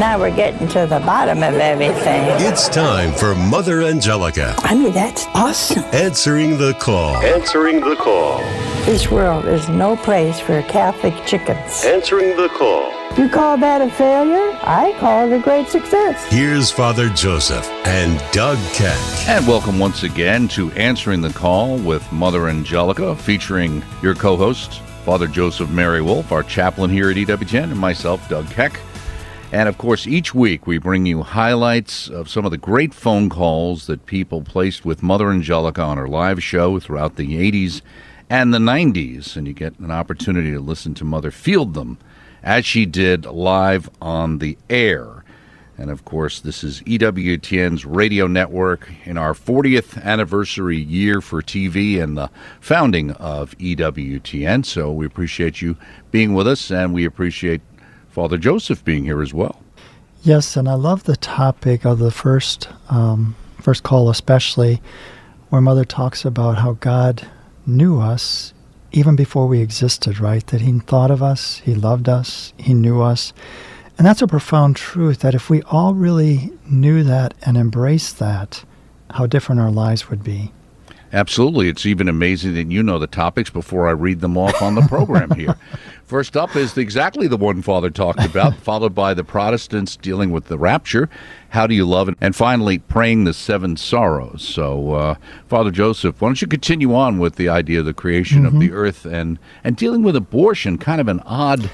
Now we're getting to the bottom of everything. It's time for Mother Angelica. I mean, that's awesome. Answering the call. Answering the call. This world is no place for Catholic chickens. Answering the call. You call that a failure? I call it a great success. Here's Father Joseph and Doug Keck. And welcome once again to Answering the Call with Mother Angelica, featuring your co host, Father Joseph Mary Wolfe, our chaplain here at EWTN, and myself, Doug Keck. And of course, each week we bring you highlights of some of the great phone calls that people placed with Mother Angelica on her live show throughout the 80s and the 90s. And you get an opportunity to listen to Mother field them as she did live on the air. And of course, this is EWTN's radio network in our 40th anniversary year for TV and the founding of EWTN. So we appreciate you being with us and we appreciate Father Joseph being here as well. Yes, and I love the topic of the first um, first call, especially where Mother talks about how God knew us even before we existed. Right? That He thought of us, He loved us, He knew us, and that's a profound truth. That if we all really knew that and embraced that, how different our lives would be. Absolutely. It's even amazing that you know the topics before I read them off on the program here. First up is exactly the one Father talked about, followed by the Protestants dealing with the rapture. How do you love it? And finally, praying the seven sorrows. So, uh, Father Joseph, why don't you continue on with the idea of the creation mm-hmm. of the earth and, and dealing with abortion? Kind of an odd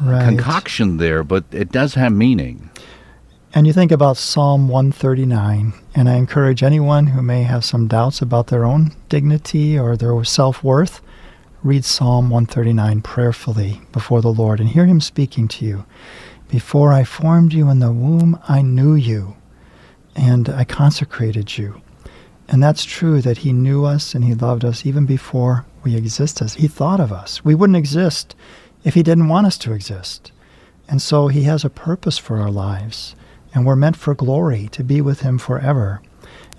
right. concoction there, but it does have meaning. And you think about Psalm 139, and I encourage anyone who may have some doubts about their own dignity or their self worth, read Psalm 139 prayerfully before the Lord and hear Him speaking to you. Before I formed you in the womb, I knew you, and I consecrated you. And that's true that He knew us and He loved us even before we existed. He thought of us. We wouldn't exist if He didn't want us to exist. And so He has a purpose for our lives and we're meant for glory to be with him forever.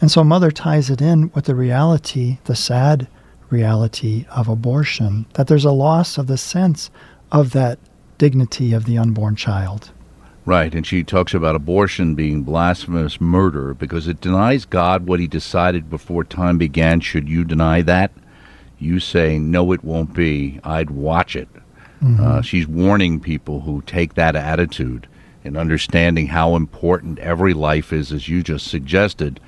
And so Mother ties it in with the reality, the sad reality of abortion, that there's a loss of the sense of that dignity of the unborn child. Right, and she talks about abortion being blasphemous murder because it denies God what he decided before time began. Should you deny that? You say, no, it won't be. I'd watch it. Mm-hmm. Uh, she's warning people who take that attitude and understanding how important every life is, as you just suggested,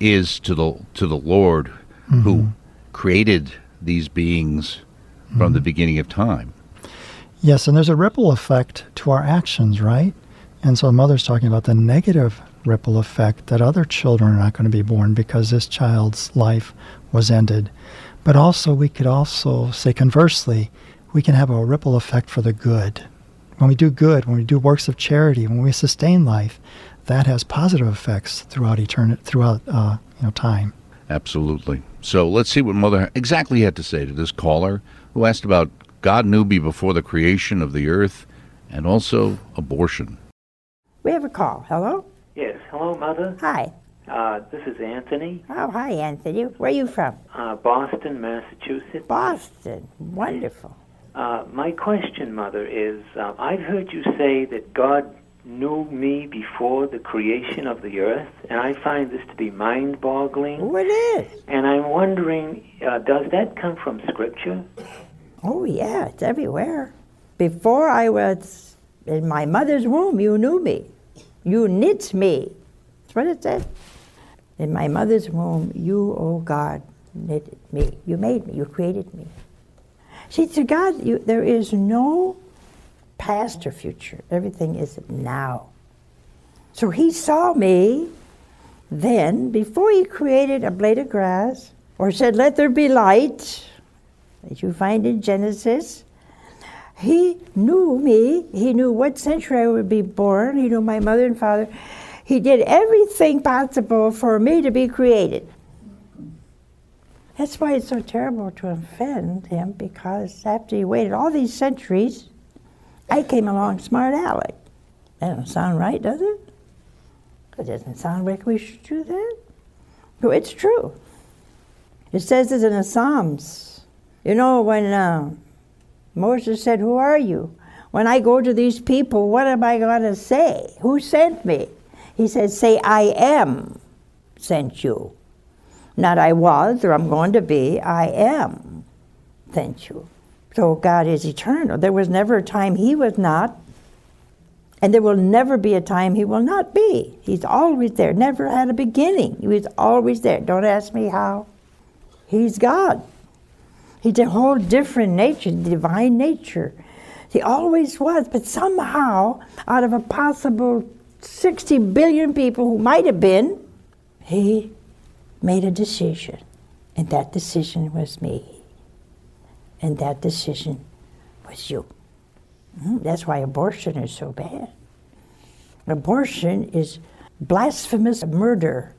is to the to the Lord mm-hmm. who created these beings from mm-hmm. the beginning of time. Yes, and there's a ripple effect to our actions, right? And so the mother's talking about the negative ripple effect that other children are not going to be born because this child's life was ended. But also, we could also say conversely, we can have a ripple effect for the good when we do good, when we do works of charity, when we sustain life, that has positive effects throughout eternity, throughout uh, you know time. Absolutely. So let's see what Mother exactly had to say to this caller who asked about God knew me before the creation of the earth and also abortion. We have a call. Hello? Yes. Hello, Mother. Hi. Uh, this is Anthony. Oh, hi, Anthony. Where are you from? Uh, Boston, Massachusetts. Boston. Wonderful. Uh, my question, Mother, is uh, I've heard you say that God knew me before the creation of the earth, and I find this to be mind boggling. Oh, it is. And I'm wondering, uh, does that come from Scripture? Oh, yeah, it's everywhere. Before I was in my mother's womb, you knew me. You knit me. That's what it says. In my mother's womb, you, oh God, knitted me. You made me. You created me. See, to God, you, there is no past or future. Everything is now. So He saw me then, before He created a blade of grass or said, Let there be light, as you find in Genesis. He knew me. He knew what century I would be born. He knew my mother and father. He did everything possible for me to be created. That's why it's so terrible to offend him because after he waited all these centuries, I came along smart aleck. That doesn't sound right, does it? It doesn't sound like we should do that. But it's true. It says this in the Psalms. You know, when uh, Moses said, Who are you? When I go to these people, what am I going to say? Who sent me? He says, Say, I am sent you. Not I was or I'm going to be, I am Thank you. So God is eternal. There was never a time He was not, and there will never be a time He will not be. He's always there, never had a beginning. He was always there. Don't ask me how. He's God. He's a whole different nature, divine nature. He always was, but somehow, out of a possible 60 billion people who might have been, he made a decision. And that decision was me. And that decision was you. Hmm, that's why abortion is so bad. Abortion is blasphemous murder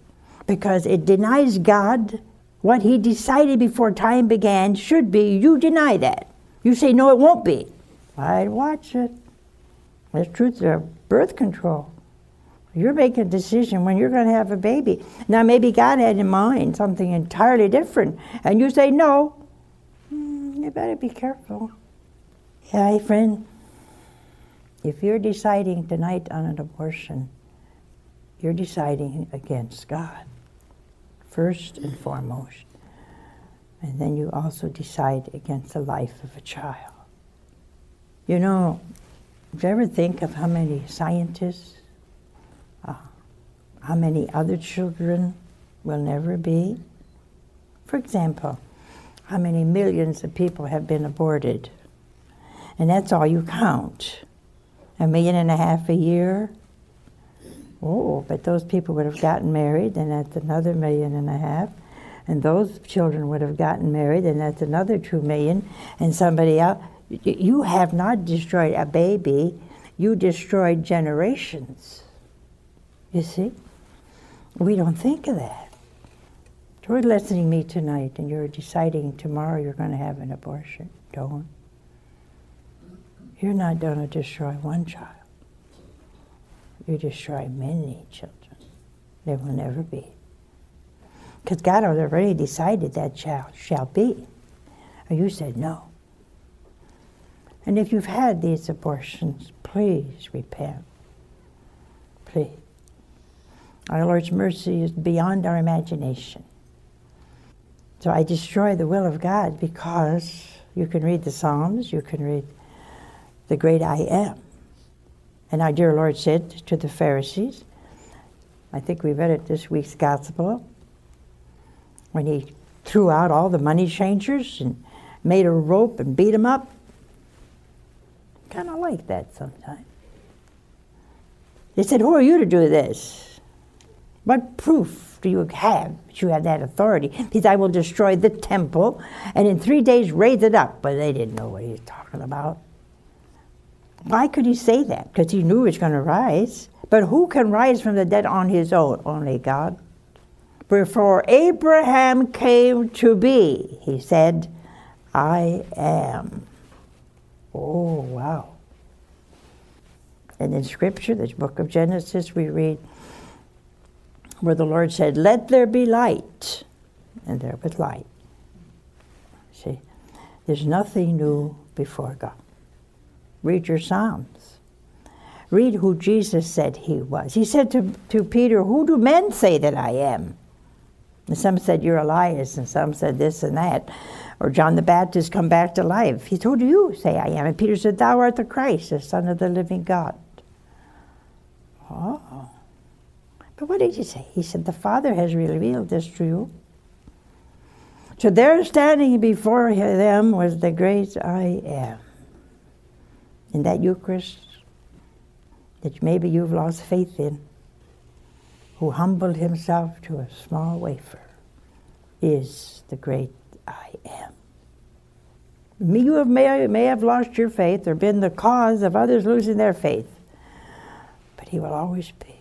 because it denies God what he decided before time began should be. You deny that. You say, no, it won't be. I'd watch it. There's truth to birth control. You're making a decision when you're going to have a baby. Now, maybe God had in mind something entirely different, and you say no. Mm, you better be careful. Yeah, friend, if you're deciding tonight on an abortion, you're deciding against God, first and foremost. And then you also decide against the life of a child. You know, do you ever think of how many scientists, how many other children will never be? For example, how many millions of people have been aborted? And that's all you count. A million and a half a year? Oh, but those people would have gotten married, and that's another million and a half. And those children would have gotten married, and that's another two million. And somebody else. You have not destroyed a baby, you destroyed generations. You see? We don't think of that. You're listening to me tonight and you're deciding tomorrow you're going to have an abortion. Don't. You're not going to destroy one child. You destroy many children. There will never be. Because God has already decided that child shall be. And you said no. And if you've had these abortions, please repent. Please. Our Lord's mercy is beyond our imagination. So I destroy the will of God because you can read the Psalms, you can read the great I am. And our dear Lord said to the Pharisees, I think we read it this week's gospel, when he threw out all the money changers and made a rope and beat them up kind of like that sometimes. They said, Who are you to do this? What proof do you have that you have that authority? He said, I will destroy the temple and in three days raise it up. But they didn't know what he was talking about. Why could he say that? Because he knew he was going to rise. But who can rise from the dead on his own? Only God. Before Abraham came to be, he said, I am. Oh, wow. And in Scripture, this book of Genesis, we read where the Lord said, Let there be light. And there was light. See, there's nothing new before God. Read your Psalms. Read who Jesus said he was. He said to, to Peter, Who do men say that I am? And some said, You're Elias, and some said this and that or John the Baptist come back to life. He told you say I am. And Peter said, Thou art the Christ, the Son of the living God. Oh. But what did he say? He said, The Father has revealed this to you. So there standing before them was the great I am. In that Eucharist that maybe you've lost faith in, who humbled himself to a small wafer, is the great I am. You may, may have lost your faith or been the cause of others losing their faith, but He will always be.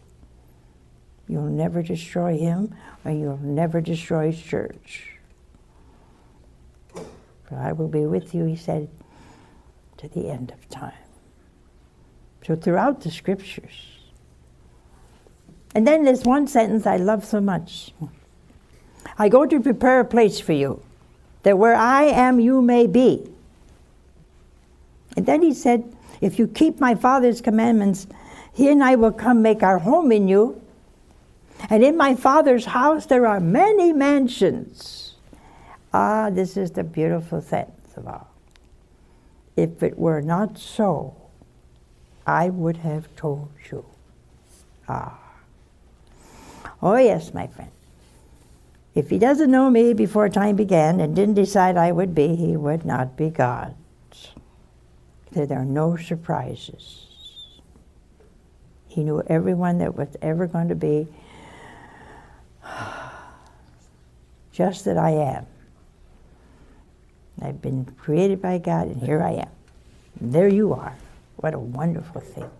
You'll never destroy Him, or you'll never destroy His church. For I will be with you, He said, to the end of time. So throughout the scriptures, and then there's one sentence I love so much. I go to prepare a place for you that where I am, you may be. And then he said, If you keep my Father's commandments, he and I will come make our home in you. And in my Father's house there are many mansions. Ah, this is the beautiful sense of all. If it were not so, I would have told you. Ah. Oh, yes, my friend. If he doesn't know me before time began and didn't decide I would be, he would not be God. There are no surprises. He knew everyone that was ever going to be just that I am. I've been created by God, and here I am. And there you are. What a wonderful thing.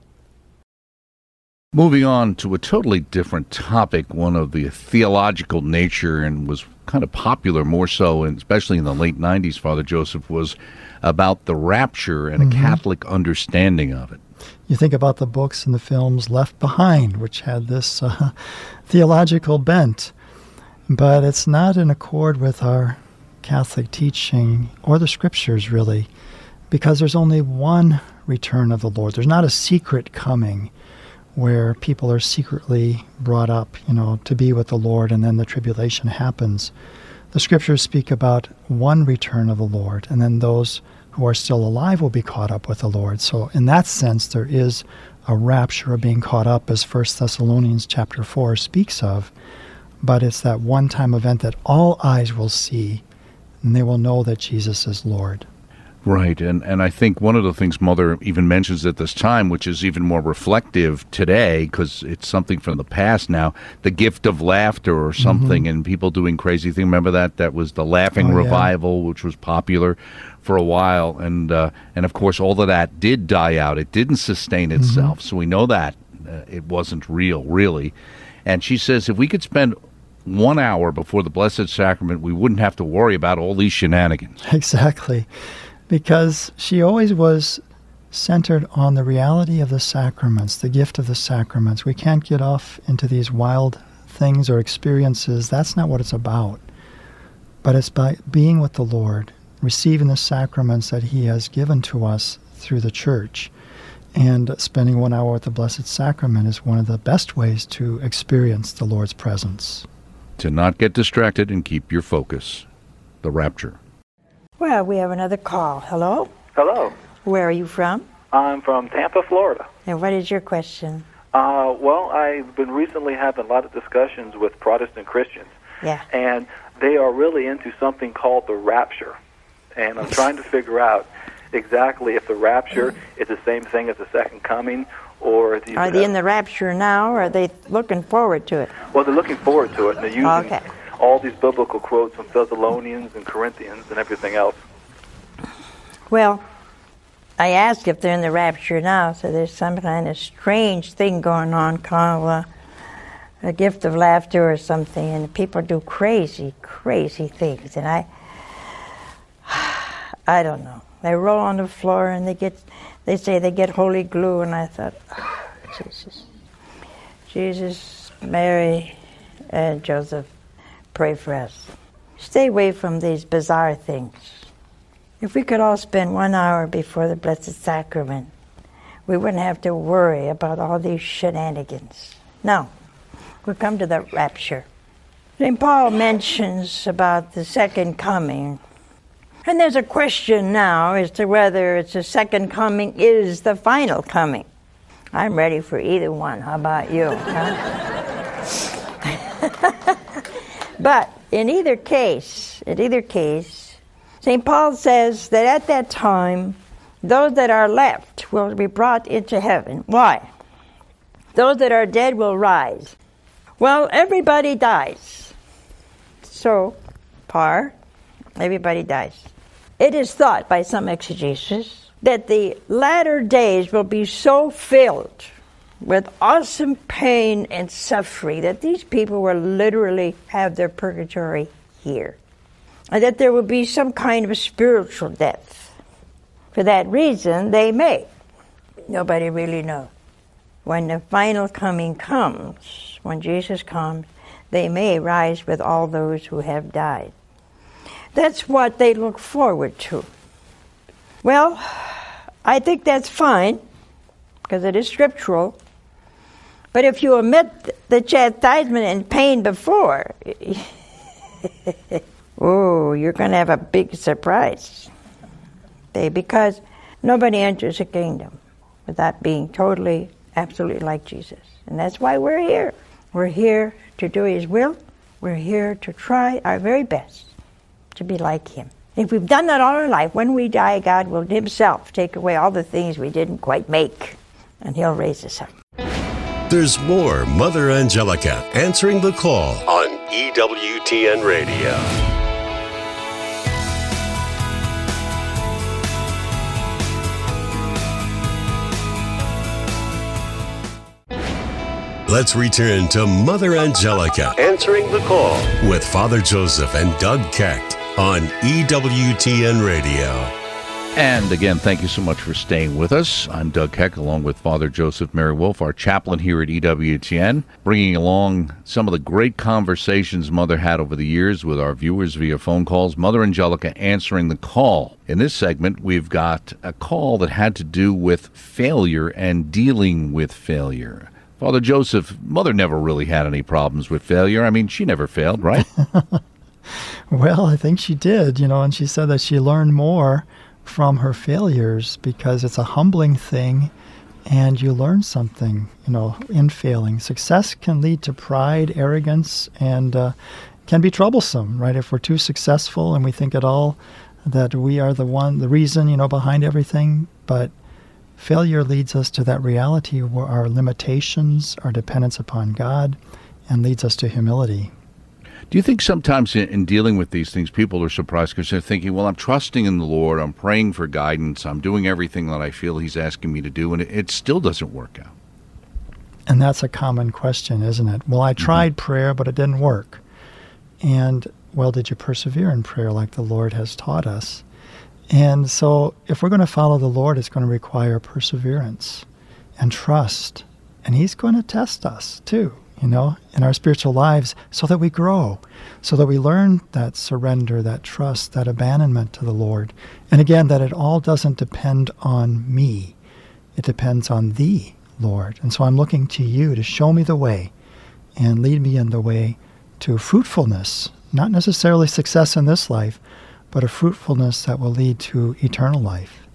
Moving on to a totally different topic, one of the theological nature, and was kind of popular more so, and especially in the late 90s, Father Joseph, was about the rapture and Mm-hmm. a Catholic understanding of it. You think about the books and the films Left Behind, which had this uh, theological bent, but it's not in accord with our Catholic teaching or the scriptures, really, because there's only one return of the Lord. There's not a secret coming where people are secretly brought up, you know, to be with the Lord and then the tribulation happens. The scriptures speak about one return of the Lord, and then those who are still alive will be caught up with the Lord. So in that sense there is a rapture of being caught up as 1 Thessalonians chapter 4 speaks of, but it's that one-time event that all eyes will see and they will know that Jesus is Lord. Right, and and I think one of the things Mother even mentions at this time, which is even more reflective today, because it's something from the past now, the gift of laughter or something, mm-hmm. and people doing crazy things. Remember that? That was the laughing Oh, yeah. revival, which was popular for a while, and uh, and of course all of that did die out. It didn't sustain itself, so we know that uh, it wasn't real, really. And she says if we could spend one hour before the Blessed Sacrament, we wouldn't have to worry about all these shenanigans. Exactly. Because she always was centered on the reality of the sacraments, the gift of the sacraments. We can't get off into these wild things or experiences. That's not what it's about. But it's by being with the Lord, receiving the sacraments that He has given to us through the church. And spending one hour with the Blessed Sacrament is one of the best ways to experience the Lord's presence. to not get distracted and keep your focus. The rapture. Well, we have another call. Hello? Hello. Where are you from? I'm from Tampa, Florida. And what is your question? Uh, well, I've been recently having a lot of discussions with Protestant Christians, Yeah. and they are really into something called the rapture. And I'm trying to figure out exactly if the rapture is the same thing as the second coming, or you Are they in the rapture now, or are they looking forward to it? well, they're looking forward to it, and they're using Okay. all these biblical quotes from Thessalonians and Corinthians and everything else. Well, I asked if they're in the rapture now, so there's some kind of strange thing going on called uh, a gift of laughter or something, and people do crazy, crazy things, and I, I don't know. They roll on the floor and they get, they say they get holy glue, and I thought, oh, Jesus, Jesus, Mary, and Joseph, pray for us. Stay away from these bizarre things. If we could all spend one hour before the Blessed Sacrament, we wouldn't have to worry about all these shenanigans. Now, we come to the rapture. St. Paul mentions about the second coming. And there's a question now as to whether it's the second coming is the final coming. I'm ready for either one. How about you? huh? but in either case, in either case, St. Paul says that at that time, those that are left will be brought into heaven. Why? Those that are dead will rise. Well, everybody dies. So, par, everybody dies. It is thought by some exegesis that the latter days will be so filled with awesome pain and suffering that these people will literally have their purgatory here. And that there will be some kind of spiritual death. For that reason, they may. Nobody really knows. When the final coming comes, when Jesus comes, they may rise with all those who have died. That's what they look forward to. Well, I think that's fine because it is scriptural. But if you omit the chastisement and pain before, oh, you're going to have a big surprise. Because nobody enters the kingdom without being totally, absolutely like Jesus. And that's why we're here. We're here to do His will. We're here to try our very best to be like Him. If we've done that all our life, when we die, God will Himself take away all the things we didn't quite make, and He'll raise us up. There's more Mother Angelica answering the call on EWTN Radio. Let's return to Mother Angelica answering the call with Father Joseph and Doug Keck on EWTN Radio. And again, thank you so much for staying with us. I'm Doug Keck, along with Father Joseph Mary Wolfe, our chaplain here at EWTN, bringing along some of the great conversations Mother had over the years with our viewers via phone calls. Mother Angelica answering the call. In this segment, we've got a call that had to do with failure and dealing with failure. Father Joseph, mother never really had any problems with failure. I mean, she never failed, right? well, I think she did, you know, and she said that she learned more from her failures because it's a humbling thing and you learn something, you know, in failing. Success can lead to pride, arrogance, and uh, can be troublesome, right? If we're too successful and we think at all that we are the one, the reason, you know, behind everything, but Failure leads us to that reality where our limitations, our dependence upon God, and leads us to humility. Do you think sometimes in, in, dealing with these things, people are surprised because they're thinking, well, I'm trusting in the Lord, I'm praying for guidance, I'm doing everything that I feel He's asking me to do, and it, it still doesn't work out? And that's a common question, isn't it? Well, I mm-hmm. tried mm-hmm. prayer, but it didn't work. And, well, did you persevere in prayer like the Lord has taught us? And so, if we're going to follow the Lord, it's going to require perseverance and trust. And He's going to test us too, you know, in our spiritual lives so that we grow, so that we learn that surrender, that trust, that abandonment to the Lord. And again, that it all doesn't depend on me, it depends on Thee, Lord. And so, I'm looking to you to show me the way and lead me in the way to fruitfulness, not necessarily success in this life but a fruitfulness that will lead to eternal life.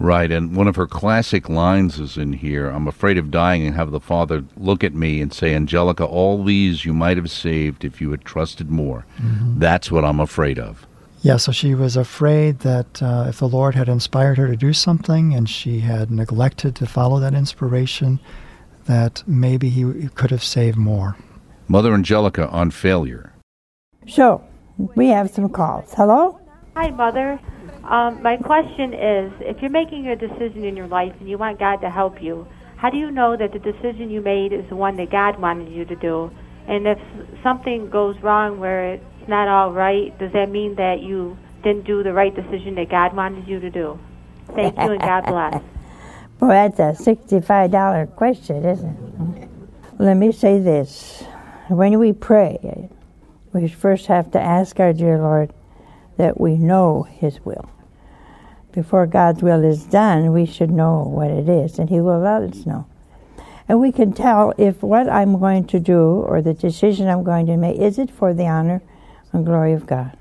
Right, and one of her classic lines is in here I'm afraid of dying and have the Father look at me and say, Angelica, all these you might have saved if you had trusted more. Mm-hmm. That's what I'm afraid of. Yeah, so she was afraid that uh, if the Lord had inspired her to do something and she had neglected to follow that inspiration, that maybe he could have saved more. Mother Angelica on failure. So, we have some calls. Hello? Hi, Mother. Um, my question is if you're making a decision in your life and you want God to help you, how do you know that the decision you made is the one that God wanted you to do? And if something goes wrong where it's not all right, does that mean that you didn't do the right decision that God wanted you to do? Thank you and God bless. Boy, that's a $65 question, isn't it? Let me say this. When we pray, we first have to ask our dear Lord that we know His will. Before God's will is done, we should know what it is, and He will let us know. And we can tell if what I'm going to do or the decision I'm going to make is it for the honor and glory of God?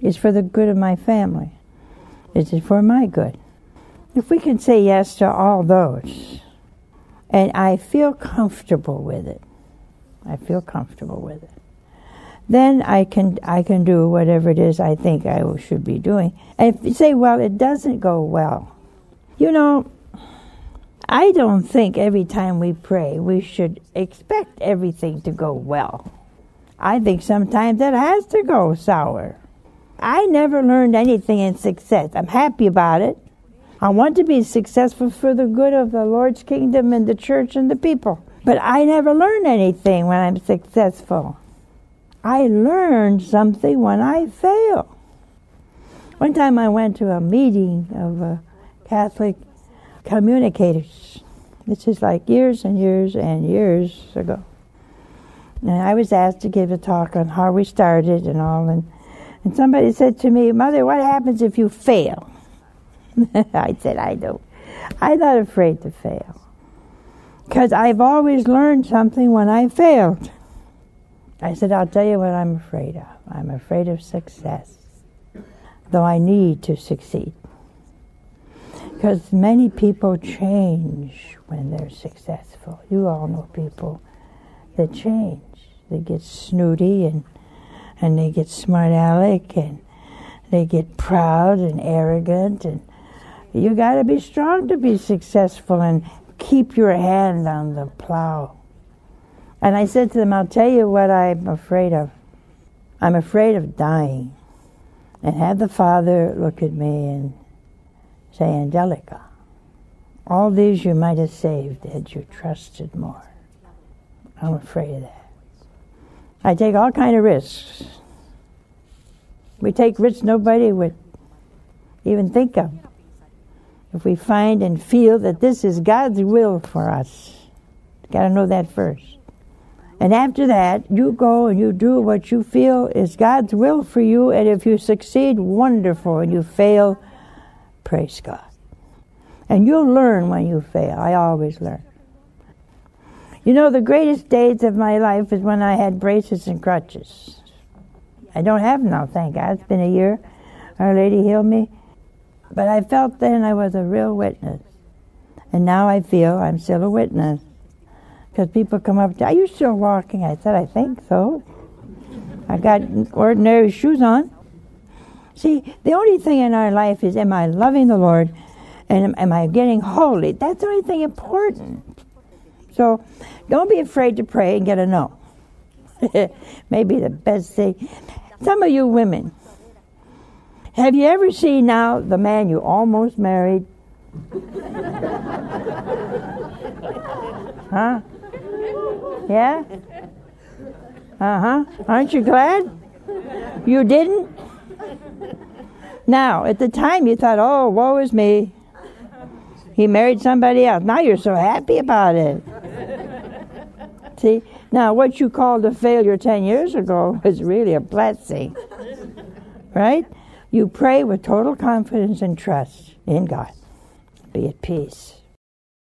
Is it for the good of my family? Is it for my good? If we can say yes to all those, and I feel comfortable with it, I feel comfortable with it then I can I can do whatever it is I think I should be doing. And if you say, well, it doesn't go well, you know, I don't think every time we pray we should expect everything to go well. I think sometimes it has to go sour. I never learned anything in success. I'm happy about it. I want to be successful for the good of the Lord's kingdom and the church and the people. But I never learn anything when I'm successful. I learned something when I fail. One time I went to a meeting of uh, Catholic communicators. This is like years and years and years ago. And I was asked to give a talk on how we started and all. And, and somebody said to me, Mother, what happens if you fail? I said, I don't. I'm not afraid to fail. Because I've always learned something when I failed. I said, I'll tell you what I'm afraid of. I'm afraid of success, though I need to succeed. Because many people change when they're successful. You all know people that change. They get snooty and, and they get smart aleck and they get proud and arrogant and you got to be strong to be successful and keep your hand on the plow. And I said to them, I'll tell you what I'm afraid of. I'm afraid of dying. And have the Father look at me and say, Angelica, all these you might have saved had you trusted more. I'm afraid of that. I take all kind of risks. We take risks nobody would even think of if we find and feel that this is God's will for us. Got to know that first. And after that, you go and you do what you feel is God's will for you. And if you succeed, wonderful. And you fail, praise God. And you'll learn when you fail. I always learn. You know, the greatest days of my life is when I had braces and crutches. I don't have now, thank God. It's been a year. Our Lady healed me. But I felt then I was a real witness. And now I feel I'm still a witness. Because people come up to, are you still walking? I said, I think so. I got ordinary shoes on. See, the only thing in our life is, am I loving the Lord? And am, am I getting holy? That's the only thing important. So don't be afraid to pray and get a no. Maybe the best thing. Some of you women, have you ever seen now the man you almost married? huh? Yeah? Uh huh. Aren't you glad? You didn't? Now, at the time you thought, oh, woe is me. He married somebody else. Now you're so happy about it. See? Now, what you called a failure 10 years ago was really a blessing. Right? You pray with total confidence and trust in God. Be at peace.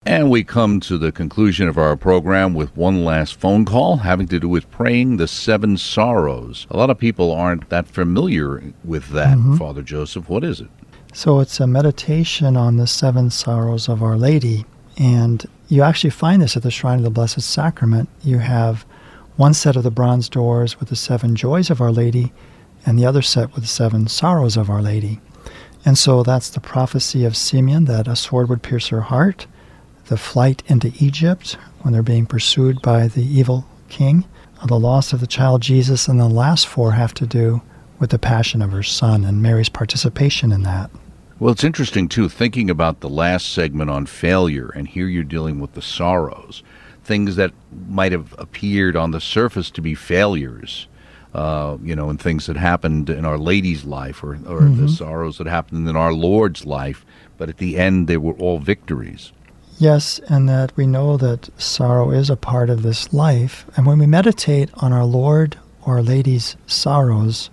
And we come to the conclusion of our program with one last phone call having to do with praying the seven sorrows. A lot of people aren't that familiar with that, mm-hmm. Father Joseph. What is it? So it's a meditation on the seven sorrows of Our Lady. And you actually find this at the Shrine of the Blessed Sacrament. You have one set of the bronze doors with the seven joys of Our Lady, and the other set with the seven sorrows of Our Lady. And so that's the prophecy of Simeon that a sword would pierce her heart, the flight into Egypt when they're being pursued by the evil king, the loss of the child Jesus, and the last four have to do with the passion of her son and Mary's participation in that. Well, it's interesting too, thinking about the last segment on failure, and here you're dealing with the sorrows, things that might have appeared on the surface to be failures uh, you know, and things that happened in Our Lady's life or, or mm-hmm. the sorrows that happened in our Lord's life, but at the end they were all victories. Yes, and that we know that sorrow is a part of this life. And when we meditate on our Lord or Our Lady's sorrows,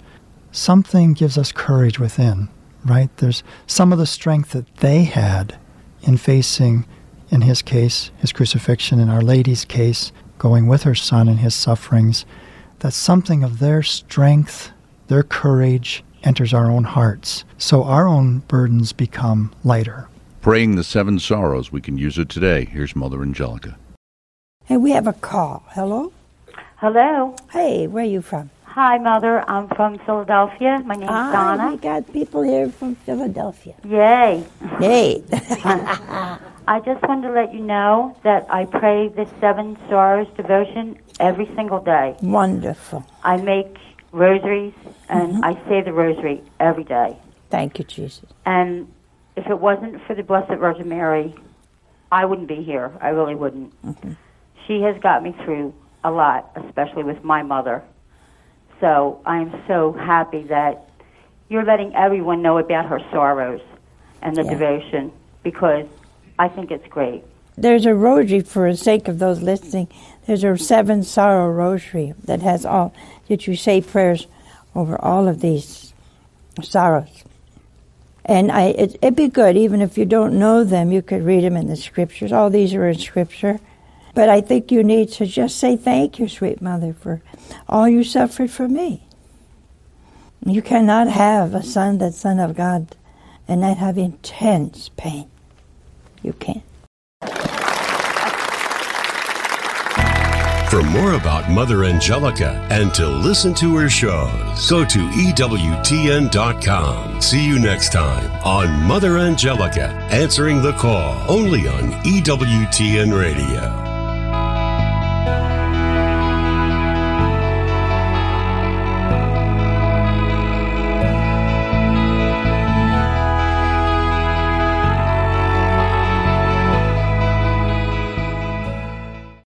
something gives us courage within, right? There's some of the strength that they had in facing, in his case, his crucifixion, in Our Lady's case, going with her son in his sufferings that something of their strength, their courage enters our own hearts. So our own burdens become lighter. Praying the seven sorrows, we can use it today. Here's Mother Angelica. Hey, we have a call. Hello? Hello. Hey, where are you from? Hi, Mother. I'm from Philadelphia. My name's ah, Donna. We got people here from Philadelphia. Yay. Yay. I just wanted to let you know that I pray the Seven Sorrows devotion every single day. Wonderful. I make rosaries and mm-hmm. I say the rosary every day. Thank you, Jesus. And if it wasn't for the Blessed Virgin Mary, I wouldn't be here. I really wouldn't. Mm-hmm. She has got me through a lot, especially with my mother. So I am so happy that you're letting everyone know about her sorrows and the yeah. devotion because I think it's great. There's a rosary for the sake of those listening. There's a seven sorrow rosary that has all that you say prayers over all of these sorrows. And I, it, it'd be good, even if you don't know them, you could read them in the scriptures. All these are in scripture. But I think you need to just say thank you, sweet mother, for all you suffered for me. You cannot have a son that's son of God and not have intense pain. You can't. For more about Mother Angelica and to listen to her shows, go to EWTN.com. See you next time on Mother Angelica Answering the Call, only on EWTN Radio.